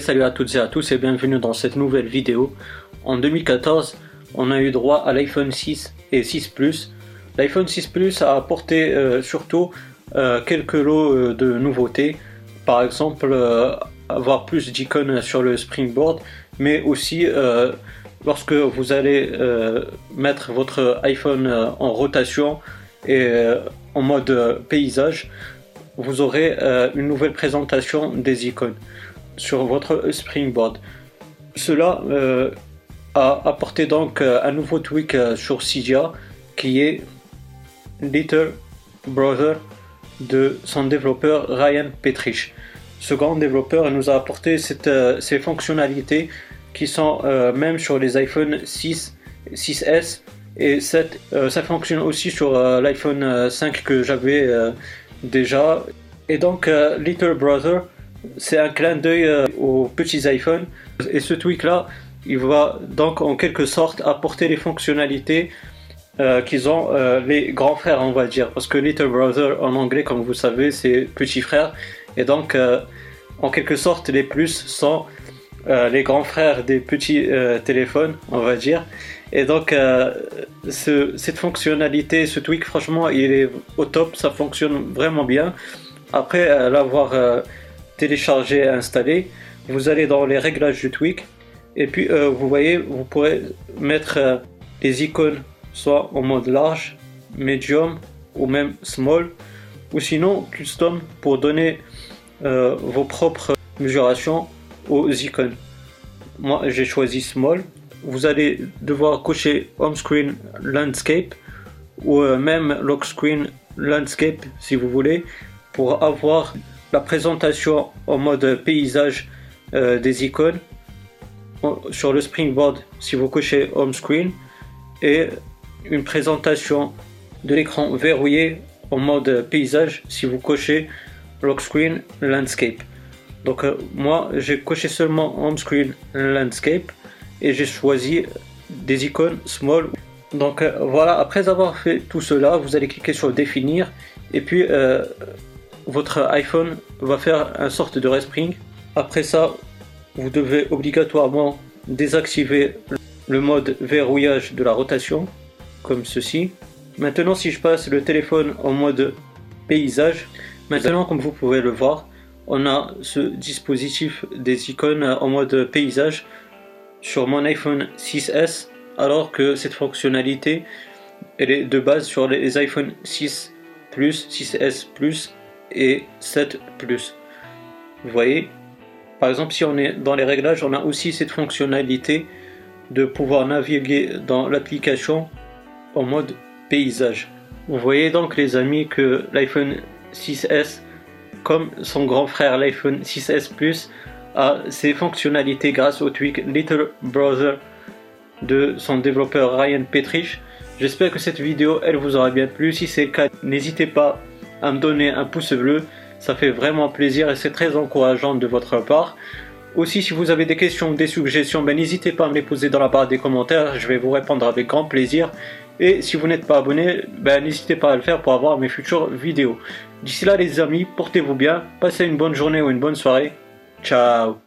Salut à toutes et à tous et bienvenue dans cette nouvelle vidéo. En 2014, on a eu droit à l'iPhone 6 et 6 Plus. L'iPhone 6 Plus a apporté euh, surtout euh, quelques lots euh, de nouveautés. Par exemple, avoir plus d'icônes sur le Springboard, mais aussi lorsque vous allez mettre votre iPhone en rotation et en mode paysage, vous aurez une nouvelle présentation des icônes sur votre Springboard. Cela euh, a apporté donc euh, un nouveau tweak euh, sur Cydia qui est Little Brother de son développeur Ryan Petrich. Ce grand développeur nous a apporté ces fonctionnalités qui sont même sur les iPhone 6, 6S et 7. ça fonctionne aussi sur l'iPhone 5 que j'avais déjà. Et donc Little Brother c'est un clin d'œil euh, aux petits iPhones. Et ce tweak-là, il va donc en quelque sorte apporter les fonctionnalités euh, qu'ils ont euh, les grands frères, on va dire. Parce que Little Brother en anglais, comme vous savez, c'est petit frère. Et donc, en quelque sorte, les plus sont les grands frères des petits téléphones, on va dire. Et donc, cette fonctionnalité, ce tweak, franchement, il est au top. Ça fonctionne vraiment bien. Après l'avoir télécharger et installer, vous allez dans les réglages du tweak et puis euh, vous voyez, vous pourrez mettre euh, les icônes soit en mode large, medium ou même small ou sinon custom pour donner euh, vos propres mesurations aux icônes. Moi j'ai choisi small. Vous allez devoir cocher home screen landscape ou même lock screen landscape si vous voulez pour avoir la présentation en mode paysage euh, des icônes sur le springboard si vous cochez home screen et une présentation de l'écran verrouillé en mode paysage si vous cochez lock screen landscape. Donc euh, moi j'ai coché seulement home screen landscape et j'ai choisi des icônes small. Donc euh, voilà après avoir fait tout cela vous allez cliquer sur définir et puis votre iPhone va faire un sorte de respring. Après ça, vous devez obligatoirement désactiver le mode verrouillage de la rotation, comme ceci. Maintenant, si je passe le téléphone en mode paysage, maintenant, comme vous pouvez le voir, on a ce dispositif des icônes en mode paysage sur mon iPhone 6S, alors que cette fonctionnalité, est de base sur les iPhone 6 Plus, 6S Plus et 7 Plus. Vous voyez Par exemple, si on est dans les réglages, on a aussi cette fonctionnalité de pouvoir naviguer dans l'application en mode paysage. Vous voyez donc les amis que l'iPhone 6S, comme son grand frère l'iPhone 6S Plus, a ses fonctionnalités grâce au tweak Little Brother de son développeur Ryan Petrich. J'espère que cette vidéo elle vous aura bien plu. Si c'est le cas, n'hésitez pas à me donner un pouce bleu. Ça fait vraiment plaisir et c'est très encourageant de votre part. Aussi, si vous avez des questions ou des suggestions, ben, n'hésitez pas à me les poser dans la barre des commentaires. Je vais vous répondre avec grand plaisir. Et si vous n'êtes pas abonné, ben, n'hésitez pas à le faire pour avoir mes futures vidéos. D'ici là, les amis, portez-vous bien. Passez une bonne journée ou une bonne soirée. Ciao